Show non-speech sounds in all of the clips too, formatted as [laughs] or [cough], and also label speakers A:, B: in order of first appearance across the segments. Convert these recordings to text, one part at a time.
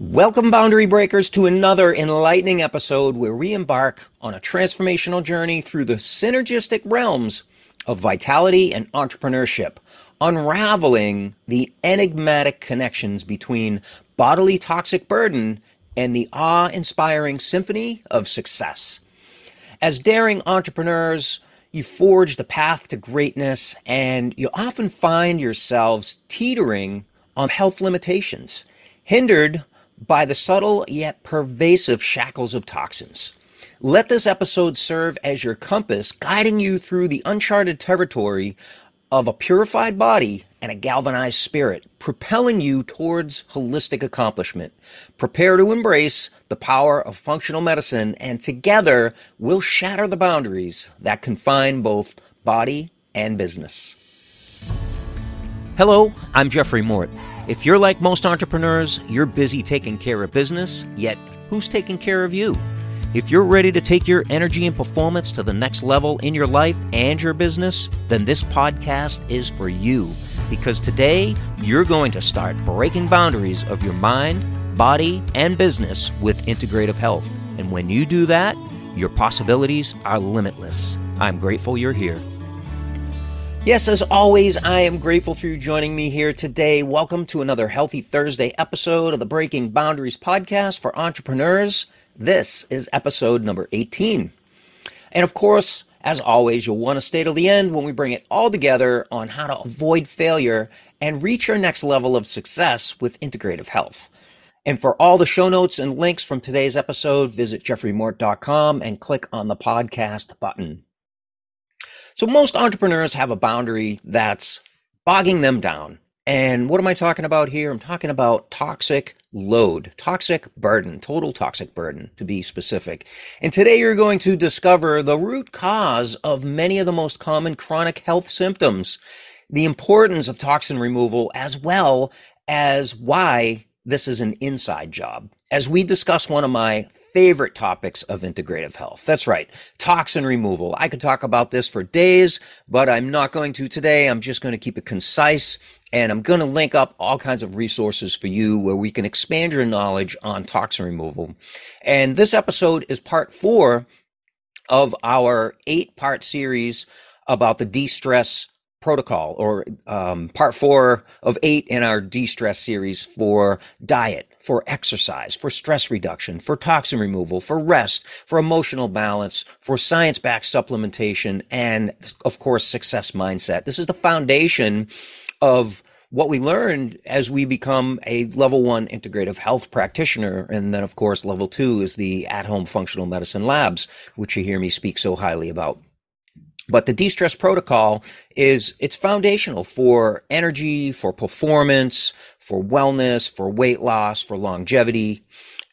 A: Welcome, boundary breakers, to another enlightening episode where we embark on a transformational journey through the synergistic realms of vitality and entrepreneurship, unraveling the enigmatic connections between bodily toxic burden and the awe inspiring symphony of success. As daring entrepreneurs, you forge the path to greatness and you often find yourselves teetering on health limitations, hindered by the subtle yet pervasive shackles of toxins. Let this episode serve as your compass, guiding you through the uncharted territory of a purified body and a galvanized spirit, propelling you towards holistic accomplishment. Prepare to embrace the power of functional medicine, and together we'll shatter the boundaries that confine both body and business. Hello, I'm Jeffrey Mort. If you're like most entrepreneurs, you're busy taking care of business, yet who's taking care of you? If you're ready to take your energy and performance to the next level in your life and your business, then this podcast is for you. Because today, you're going to start breaking boundaries of your mind, body, and business with integrative health. And when you do that, your possibilities are limitless. I'm grateful you're here. Yes, as always, I am grateful for you joining me here today. Welcome to another Healthy Thursday episode of the Breaking Boundaries podcast for entrepreneurs. This is episode number 18. And of course, as always, you'll want to stay till the end when we bring it all together on how to avoid failure and reach your next level of success with integrative health. And for all the show notes and links from today's episode, visit jeffreymort.com and click on the podcast button. So most entrepreneurs have a boundary that's bogging them down. And what am I talking about here? I'm talking about toxic load, toxic burden, total toxic burden to be specific. And today you're going to discover the root cause of many of the most common chronic health symptoms, the importance of toxin removal, as well as why this is an inside job. As we discuss one of my favorite topics of integrative health. That's right, toxin removal. I could talk about this for days, but I'm not going to today. I'm just going to keep it concise and I'm going to link up all kinds of resources for you where we can expand your knowledge on toxin removal. And this episode is part four of our eight part series about the de-stress protocol or um, part four of eight in our de-stress series for diet for exercise for stress reduction for toxin removal for rest for emotional balance for science-backed supplementation and of course success mindset this is the foundation of what we learned as we become a level one integrative health practitioner. And then, of course, level two is the at home functional medicine labs, which you hear me speak so highly about. But the de-stress protocol is, it's foundational for energy, for performance, for wellness, for weight loss, for longevity.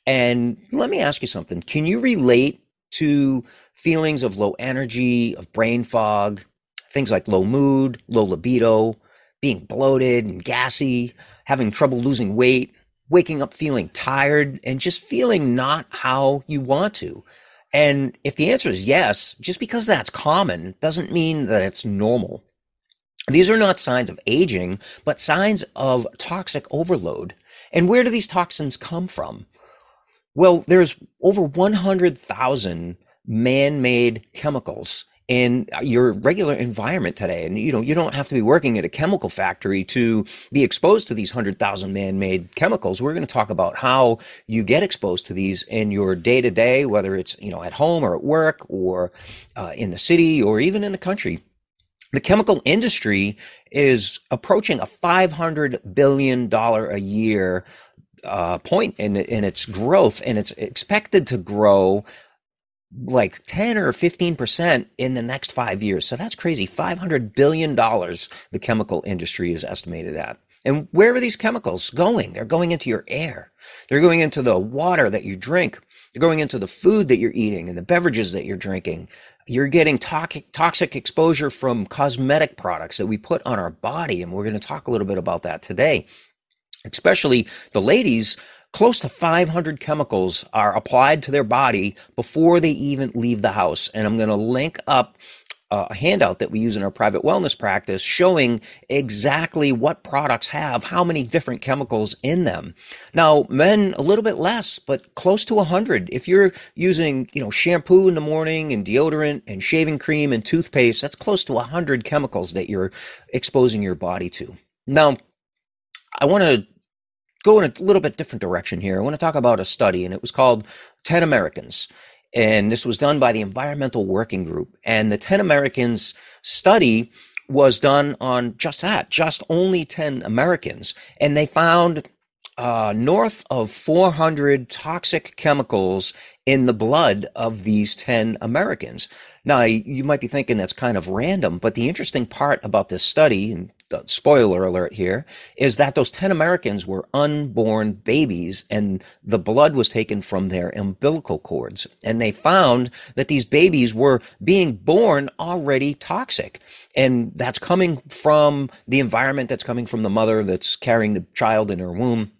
A: And let me ask you something. Can you relate to feelings of low energy, of brain fog, things like low mood, low libido, being bloated and gassy, having trouble losing weight, waking up feeling tired, and just feeling not how you want to? And if the answer is yes, just because that's common doesn't mean that it's normal. These are not signs of aging, but signs of toxic overload. And where do these toxins come from? Well, there's over 100,000 man-made chemicals in your regular environment today. And you know, you don't have to be working at a chemical factory to be exposed to these 100,000 man-made chemicals. We're going to talk about how you get exposed to these in your day to day, whether it's, you know, at home or at work or uh, in the city or even in the country. The chemical industry is approaching a $500 billion a year uh, point in, in its growth, and it's expected to grow like 10 or 15% in the next five years. So that's crazy. $500 billion the chemical industry is estimated at. And where are these chemicals going? They're going into your air. They're going into the water that you drink. They're going into the food that you're eating and the beverages that you're drinking. You're getting toxic, toxic exposure from cosmetic products that we put on our body. And we're going to talk a little bit about that today. Especially the ladies close to 500 chemicals are applied to their body before they even leave the house. And I'm going to link up uh, a handout that we use in our private wellness practice showing exactly what products have how many different chemicals in them. Now, men a little bit less, but close to 100. If you're using, you know, shampoo in the morning and deodorant and shaving cream and toothpaste, that's close to 100 chemicals that you're exposing your body to. Now, I want to go in a little bit different direction here. I want to talk about a study and it was called 10 Americans. And this was done by the Environmental Working Group. And the 10 Americans study was done on just that, just only 10 Americans. And they found uh, north of 400 toxic chemicals in the blood of these 10 Americans. Now, you might be thinking that's kind of random, but the interesting part about this study, and spoiler alert here, is that those 10 Americans were unborn babies and the blood was taken from their umbilical cords. And they found that these babies were being born already toxic. And that's coming from the environment that's coming from the mother that's carrying the child in her womb.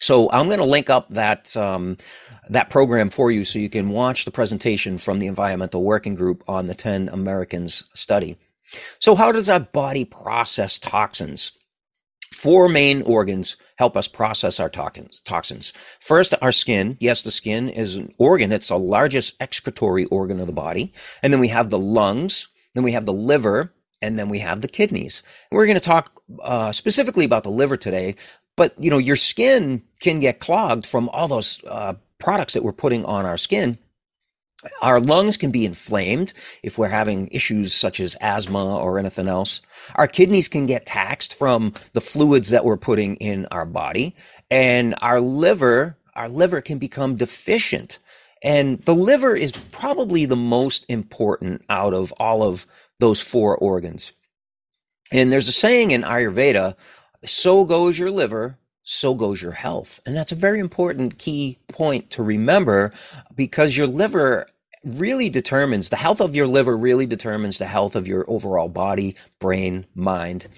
A: So I'm going to link up that um, that program for you so you can watch the presentation from the Environmental Working Group on the 10 Americans study. So, how does our body process toxins? Four main organs help us process our toxins. First, our skin. Yes, the skin is an organ. It's the largest excretory organ of the body. And then we have the lungs. Then we have the liver. And then we have the kidneys. And we're going to talk uh, specifically about the liver today. But, you know, your skin can get clogged from all those uh, products that we're putting on our skin. Our lungs can be inflamed if we're having issues such as asthma or anything else. Our kidneys can get taxed from the fluids that we're putting in our body. And our liver, our liver can become deficient. And the liver is probably the most important out of all of those four organs. And there's a saying in Ayurveda, so goes your liver, so goes your health. And that's a very important key point to remember because your liver really determines the health of your liver really determines the health of your overall body, brain, mind.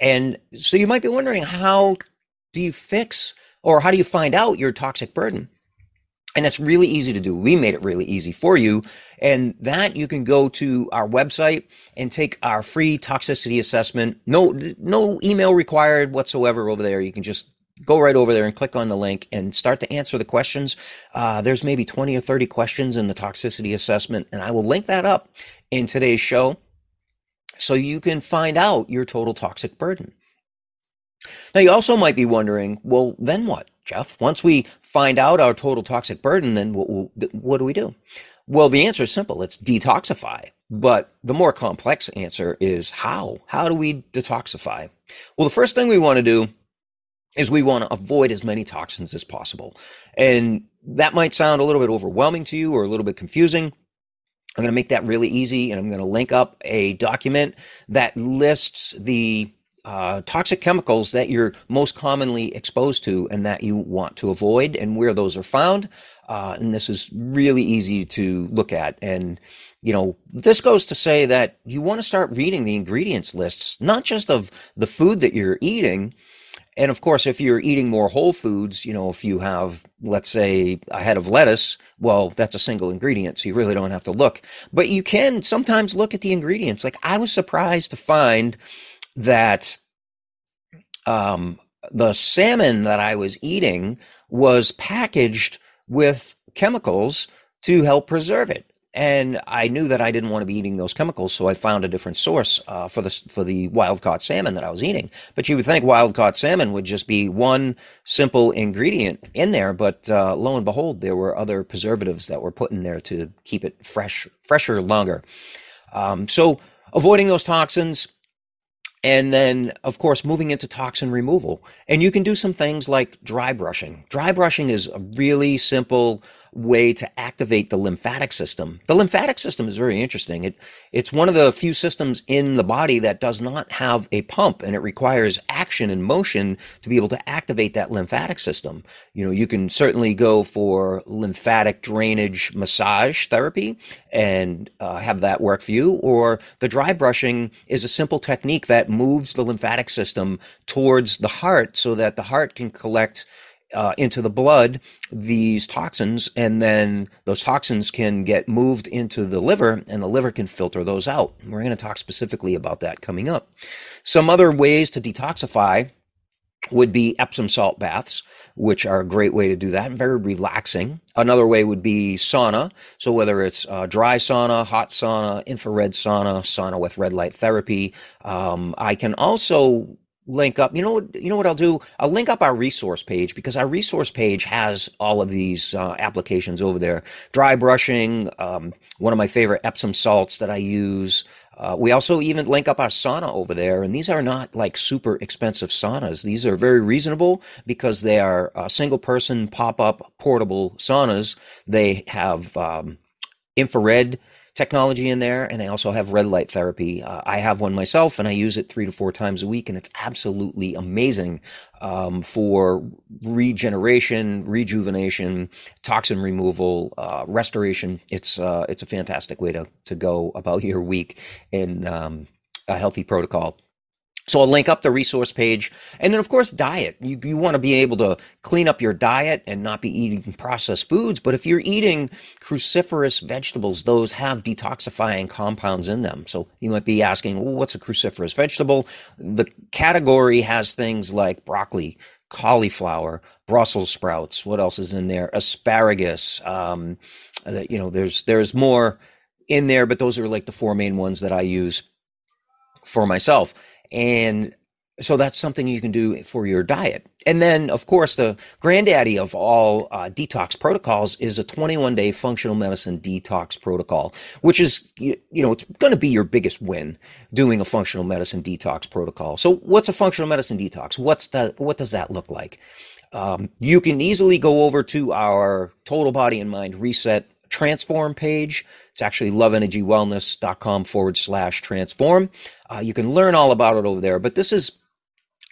A: And so you might be wondering how do you fix or how do you find out your toxic burden? And it's really easy to do. We made it really easy for you. And that you can go to our website and take our free toxicity assessment. No, no email required whatsoever over there. You can just go right over there and click on the link and start to answer the questions. Uh, there's maybe 20 or 30 questions in the toxicity assessment, and I will link that up in today's show so you can find out your total toxic burden. Now, you also might be wondering, well, then what, Jeff? Once we find out our total toxic burden, then what, what do we do? Well, the answer is simple it's detoxify. But the more complex answer is how? How do we detoxify? Well, the first thing we want to do is we want to avoid as many toxins as possible. And that might sound a little bit overwhelming to you or a little bit confusing. I'm going to make that really easy and I'm going to link up a document that lists the uh, toxic chemicals that you're most commonly exposed to and that you want to avoid and where those are found. Uh, and this is really easy to look at. And, you know, this goes to say that you want to start reading the ingredients lists, not just of the food that you're eating, and of course, if you're eating more whole foods, you know, if you have, let's say, a head of lettuce, well, that's a single ingredient, so you really don't have to look. But you can sometimes look at the ingredients. Like I was surprised to find that um, the salmon that I was eating was packaged with chemicals to help preserve it and I knew that I didn't want to be eating those chemicals, so I found a different source uh, for the for the wild caught salmon that I was eating. But you would think wild caught salmon would just be one simple ingredient in there, but uh, lo and behold, there were other preservatives that were put in there to keep it fresh, fresher longer. Um, so avoiding those toxins, and then, of course, moving into toxin removal. And you can do some things like dry brushing. Dry brushing is a really simple way to activate the lymphatic system. The lymphatic system is very interesting. It, it's one of the few systems in the body that does not have a pump and it requires action and motion to be able to activate that lymphatic system. You know, you can certainly go for lymphatic drainage massage therapy and uh, have that work for you, or the dry brushing is a simple technique that moves the lymphatic system towards the heart so that the heart can collect uh, into the blood these toxins, and then those toxins can get moved into the liver, and the liver can filter those out. We're going to talk specifically about that coming up. Some other ways to detoxify would be Epsom salt baths, which are a great way to do that, and very relaxing. Another way would be sauna. So whether it's uh, dry sauna, hot sauna, infrared sauna, sauna with red light therapy, um, I can also link up. You know what? You know what I'll do? I'll link up our resource page because our resource page has all of these uh, applications over there. Dry brushing, um, one of my favorite Epsom salts that I use. Uh, we also even link up our sauna over there, and these are not like super expensive saunas. These are very reasonable because they are uh, single person pop up portable saunas. They have um, infrared technology in there, and they also have red light therapy. Uh, I have one myself, and I use it three to four times a week, and it's absolutely amazing um, for regeneration, rejuvenation, toxin removal, uh, restoration. It's uh, it's a fantastic way to to go about [laughs] your week in um, a healthy protocol. So I'll link up the resource page. And then, of course, diet. You, you want to be able to clean up your diet and not be eating processed foods. But if you're eating cruciferous vegetables, those have detoxifying compounds in them. So you might be asking, well, what's a cruciferous vegetable? The category has things like broccoli, cauliflower, Brussels sprouts. What else is in there? Asparagus. Um, you know, there's, there's more in there, but those are like the four main ones that I use for myself. And so that's something you can do for your diet. And then, of course, the granddaddy of all uh, detox protocols is a 21 day functional medicine detox protocol, which is, you, you know, it's going to be your biggest win doing a functional medicine detox protocol. So what's a functional medicine detox? What's that? What does that look like? Um, you can easily go over to our total body and mind reset transform page. It's actually loveenergywellness.com forward slash transform. Uh, you can learn all about it over there. But this is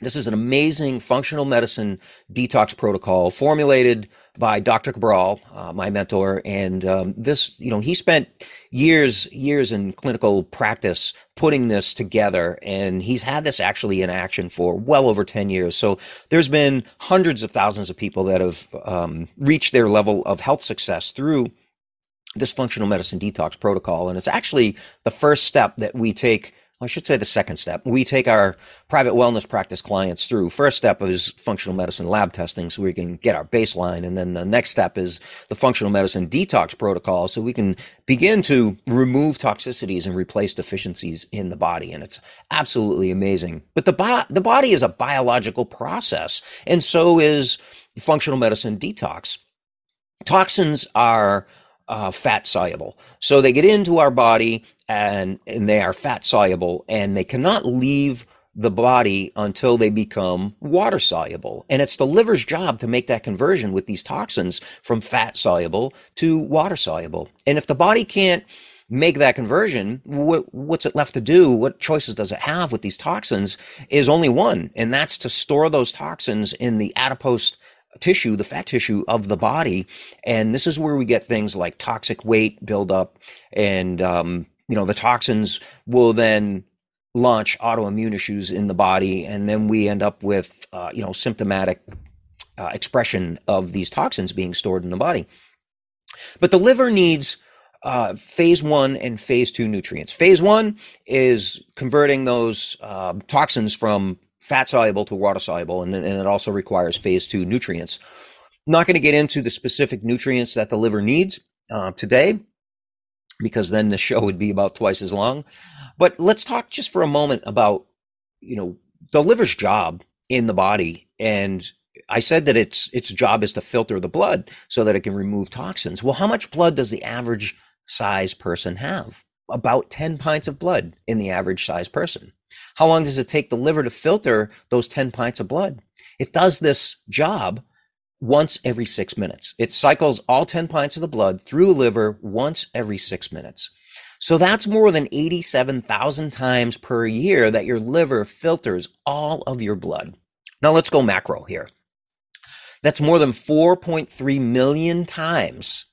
A: this is an amazing functional medicine detox protocol formulated by Dr. Cabral, uh, my mentor, and um, this, you know, he spent years, years in clinical practice putting this together, and he's had this actually in action for well over ten years. So there's been hundreds of thousands of people that have um, reached their level of health success through this functional medicine detox protocol. And it's actually the first step that we take. I should say the second step. We take our private wellness practice clients through. First step is functional medicine lab testing so we can get our baseline. And then the next step is the functional medicine detox protocol so we can begin to remove toxicities and replace deficiencies in the body. And it's absolutely amazing. But the, bo- the body is a biological process. And so is functional medicine detox. Toxins are uh, fat soluble. So they get into our body and, and they are fat soluble and they cannot leave the body until they become water soluble. And it's the liver's job to make that conversion with these toxins from fat soluble to water soluble. And if the body can't make that conversion, what, what's it left to do? What choices does it have with these toxins? Is only one, and that's to store those toxins in the adipose tissue, the fat tissue of the body. And this is where we get things like toxic weight buildup. And, um, you know, the toxins will then launch autoimmune issues in the body. And then we end up with, uh, you know, symptomatic uh, expression of these toxins being stored in the body. But the liver needs uh, phase one and phase two nutrients. Phase one is converting those uh, toxins from fat soluble to water soluble, and, and it also requires phase two nutrients. I'm not going to get into the specific nutrients that the liver needs uh, today, because then the show would be about twice as long. But let's talk just for a moment about, you know, the liver's job in the body. And I said that its its job is to filter the blood so that it can remove toxins. Well, how much blood does the average size person have? About 10 pints of blood in the average size person. How long does it take the liver to filter those 10 pints of blood? It does this job once every six minutes. It cycles all 10 pints of the blood through the liver once every six minutes. So that's more than 87,000 times per year that your liver filters all of your blood. Now let's go macro here. That's more than 4.3 million times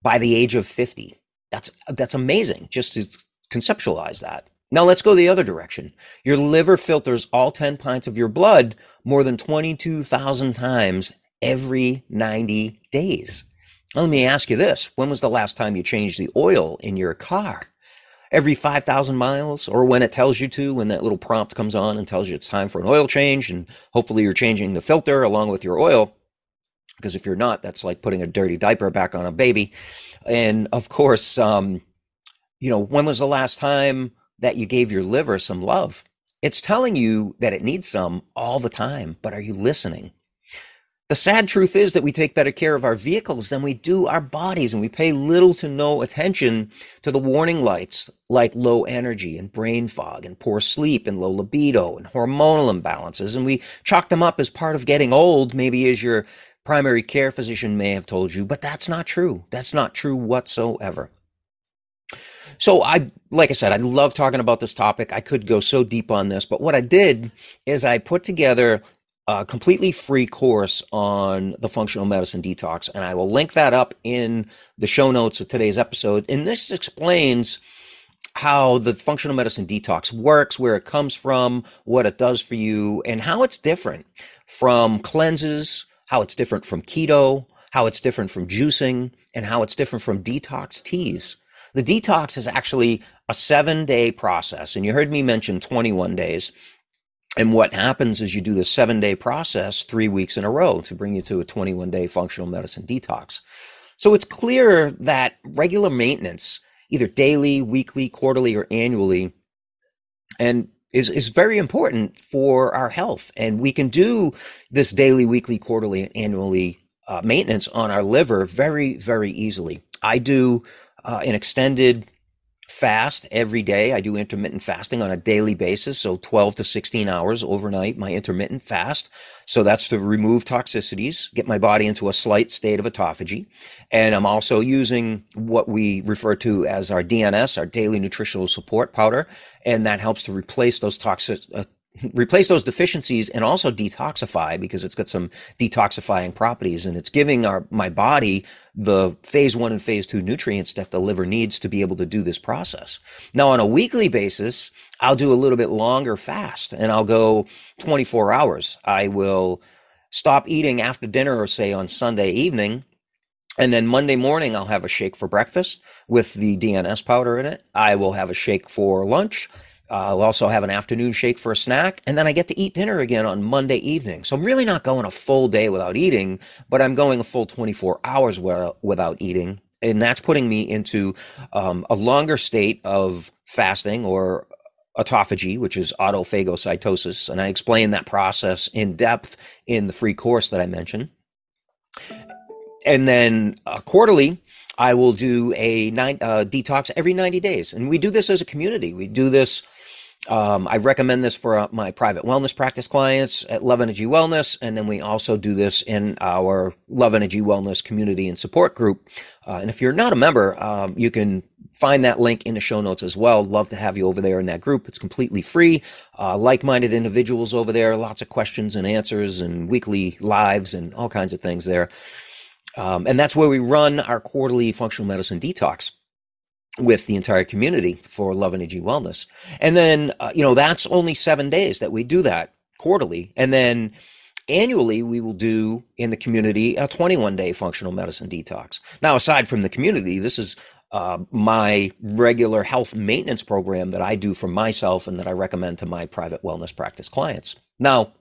A: by the age of 50. That's, that's amazing just to conceptualize that. Now let's go the other direction. Your liver filters all 10 pints of your blood more than 22,000 times every 90 days. let me ask you this. When was the last time you changed the oil in your car? Every 5,000 miles or when it tells you to, when that little prompt comes on and tells you it's time for an oil change and hopefully you're changing the filter along with your oil. Because if you're not, that's like putting a dirty diaper back on a baby. And of course, um, you know, when was the last time that you gave your liver some love? It's telling you that it needs some all the time, but are you listening? The sad truth is that we take better care of our vehicles than we do our bodies, and we pay little to no attention to the warning lights like low energy and brain fog and poor sleep and low libido and hormonal imbalances. And we chalk them up as part of getting old, maybe as your primary care physician may have told you, but that's not true. That's not true whatsoever. So I, like I said, I love talking about this topic. I could go so deep on this, but what I did is I put together a completely free course on the functional medicine detox, and I will link that up in the show notes of today's episode. And this explains how the functional medicine detox works, where it comes from, what it does for you, and how it's different from cleanses, how it's different from keto, how it's different from juicing, and how it's different from detox teas. The detox is actually a seven day process. And you heard me mention 21 days. And what happens is you do the seven day process three weeks in a row to bring you to a 21 day functional medicine detox. So it's clear that regular maintenance, either daily, weekly, quarterly, or annually, and is, is very important for our health. And we can do this daily, weekly, quarterly, and annually uh, maintenance on our liver very, very easily. I do uh, an extended fast every day. I do intermittent fasting on a daily basis, so 12 to 16 hours overnight, my intermittent fast. So that's to remove toxicities, get my body into a slight state of autophagy. And I'm also using what we refer to as our DNS, our daily nutritional support powder, and that helps to replace those toxic uh, replace those deficiencies and also detoxify because it's got some detoxifying properties and it's giving our my body the phase 1 and phase 2 nutrients that the liver needs to be able to do this process. Now on a weekly basis, I'll do a little bit longer fast and I'll go 24 hours. I will stop eating after dinner or say on Sunday evening and then Monday morning, I'll have a shake for breakfast with the DNS powder in it. I will have a shake for lunch I'll also have an afternoon shake for a snack, and then I get to eat dinner again on Monday evening. So I'm really not going a full day without eating, but I'm going a full 24 hours without eating. And that's putting me into um, a longer state of fasting or autophagy, which is autophagocytosis. And I explain that process in depth in the free course that I mentioned. And then uh, quarterly, I will do a nine, uh, detox every 90 days. And we do this as a community. We do this um, I recommend this for uh, my private wellness practice clients at Love Energy Wellness, and then we also do this in our Love Energy Wellness community and support group. Uh, and if you're not a member, um, you can find that link in the show notes as well. Love to have you over there in that group. It's completely free. Uh, like-minded individuals over there, lots of questions and answers, and weekly lives, and all kinds of things there. Um, and that's where we run our quarterly functional medicine detox with the entire community for Love Energy Wellness. And then, uh, you know, that's only seven days that we do that quarterly. And then annually, we will do in the community a 21 day functional medicine detox. Now, aside from the community, this is uh, my regular health maintenance program that I do for myself and that I recommend to my private wellness practice clients. Now,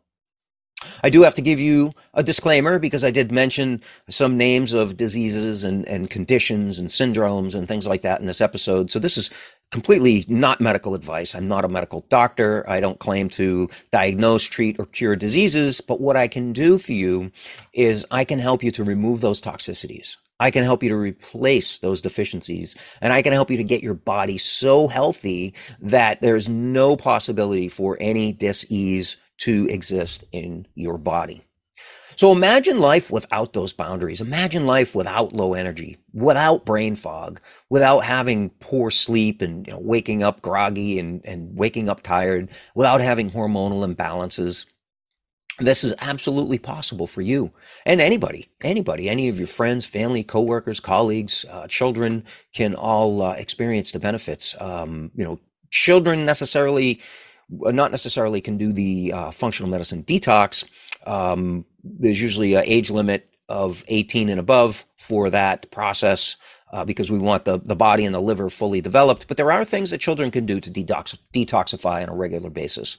A: I do have to give you a disclaimer because I did mention some names of diseases and, and conditions and syndromes and things like that in this episode. So this is completely not medical advice. I'm not a medical doctor. I don't claim to diagnose, treat, or cure diseases. But what I can do for you is I can help you to remove those toxicities. I can help you to replace those deficiencies and I can help you to get your body so healthy that there's no possibility for any disease to exist in your body. So imagine life without those boundaries. Imagine life without low energy, without brain fog, without having poor sleep and you know, waking up groggy and, and waking up tired, without having hormonal imbalances. This is absolutely possible for you and anybody, anybody, any of your friends, family, coworkers, colleagues, uh, children can all uh, experience the benefits. Um, you know, children necessarily not necessarily can do the uh, functional medicine detox. Um, there's usually an age limit of 18 and above for that process uh, because we want the, the body and the liver fully developed. But there are things that children can do to detox, detoxify on a regular basis.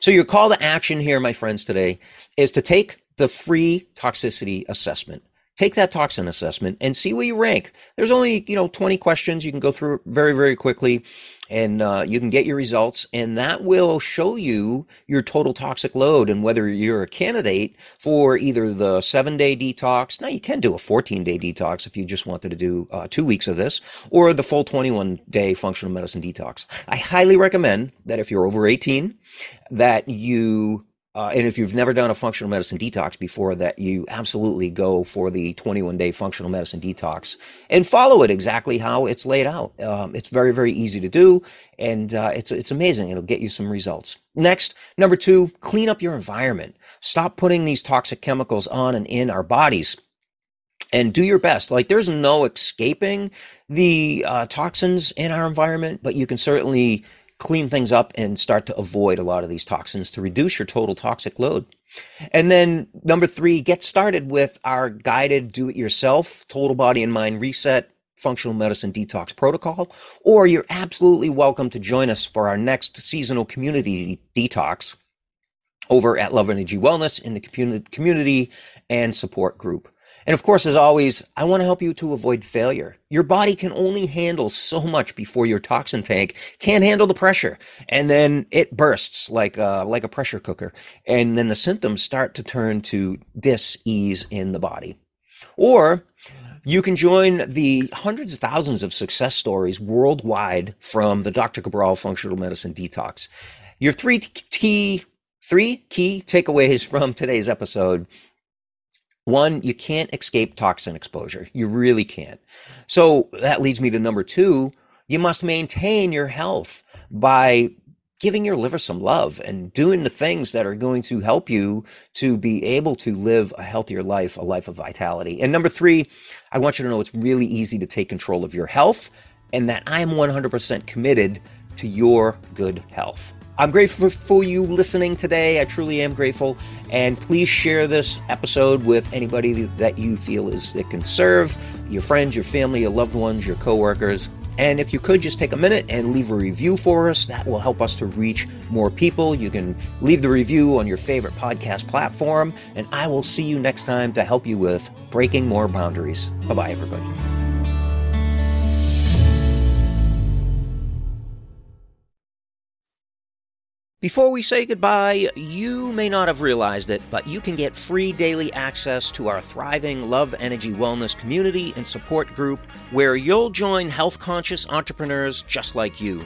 A: So, your call to action here, my friends, today is to take the free toxicity assessment. Take that toxin assessment and see where you rank. There's only, you know, 20 questions. You can go through very, very quickly and uh, you can get your results and that will show you your total toxic load and whether you're a candidate for either the seven day detox now you can do a 14 day detox if you just wanted to do uh, two weeks of this or the full 21 day functional medicine detox i highly recommend that if you're over 18 that you uh, and if you've never done a functional medicine detox before, that you absolutely go for the 21 day functional medicine detox and follow it exactly how it's laid out. Um, it's very, very easy to do, and uh, it's it's amazing. It'll get you some results. Next, number two, clean up your environment. Stop putting these toxic chemicals on and in our bodies and do your best. Like there's no escaping the uh, toxins in our environment, but you can certainly clean things up and start to avoid a lot of these toxins to reduce your total toxic load. And then number three, get started with our guided do it yourself total body and mind reset functional medicine detox protocol, or you're absolutely welcome to join us for our next seasonal community detox over at Love Energy Wellness in the community and support group. And of course, as always, I want to help you to avoid failure. Your body can only handle so much before your toxin tank can't handle the pressure. And then it bursts like a, like a pressure cooker. And then the symptoms start to turn to dis-ease in the body. Or you can join the hundreds of thousands of success stories worldwide from the Dr. Cabral Functional Medicine Detox. Your three key, three key takeaways from today's episode one, you can't escape toxin exposure. You really can't. So that leads me to number two. You must maintain your health by giving your liver some love and doing the things that are going to help you to be able to live a healthier life, a life of vitality. And number three, I want you to know it's really easy to take control of your health and that I am 100% committed to your good health. I'm grateful for you listening today. I truly am grateful. And please share this episode with anybody that you feel is that can serve your friends, your family, your loved ones, your coworkers. And if you could just take a minute and leave a review for us, that will help us to reach more people. You can leave the review on your favorite podcast platform, and I will see you next time to help you with breaking more boundaries. Bye bye, everybody. Before we say goodbye, you may not have realized it, but you can get free daily access to our thriving Love Energy Wellness community and support group where you'll join health conscious entrepreneurs just like you.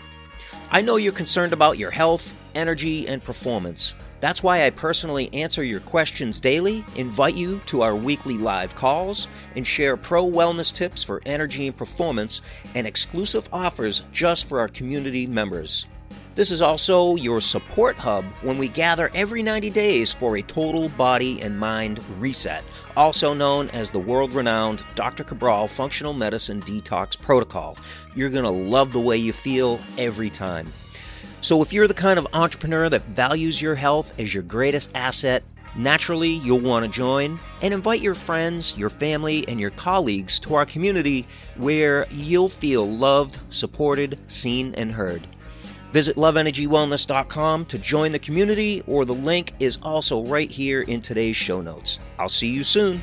A: I know you're concerned about your health, energy, and performance. That's why I personally answer your questions daily, invite you to our weekly live calls, and share pro wellness tips for energy and performance and exclusive offers just for our community members. This is also your support hub when we gather every 90 days for a total body and mind reset, also known as the world renowned Dr. Cabral Functional Medicine Detox Protocol. You're going to love the way you feel every time. So, if you're the kind of entrepreneur that values your health as your greatest asset, naturally you'll want to join and invite your friends, your family, and your colleagues to our community where you'll feel loved, supported, seen, and heard. Visit loveenergywellness.com to join the community, or the link is also right here in today's show notes. I'll see you soon.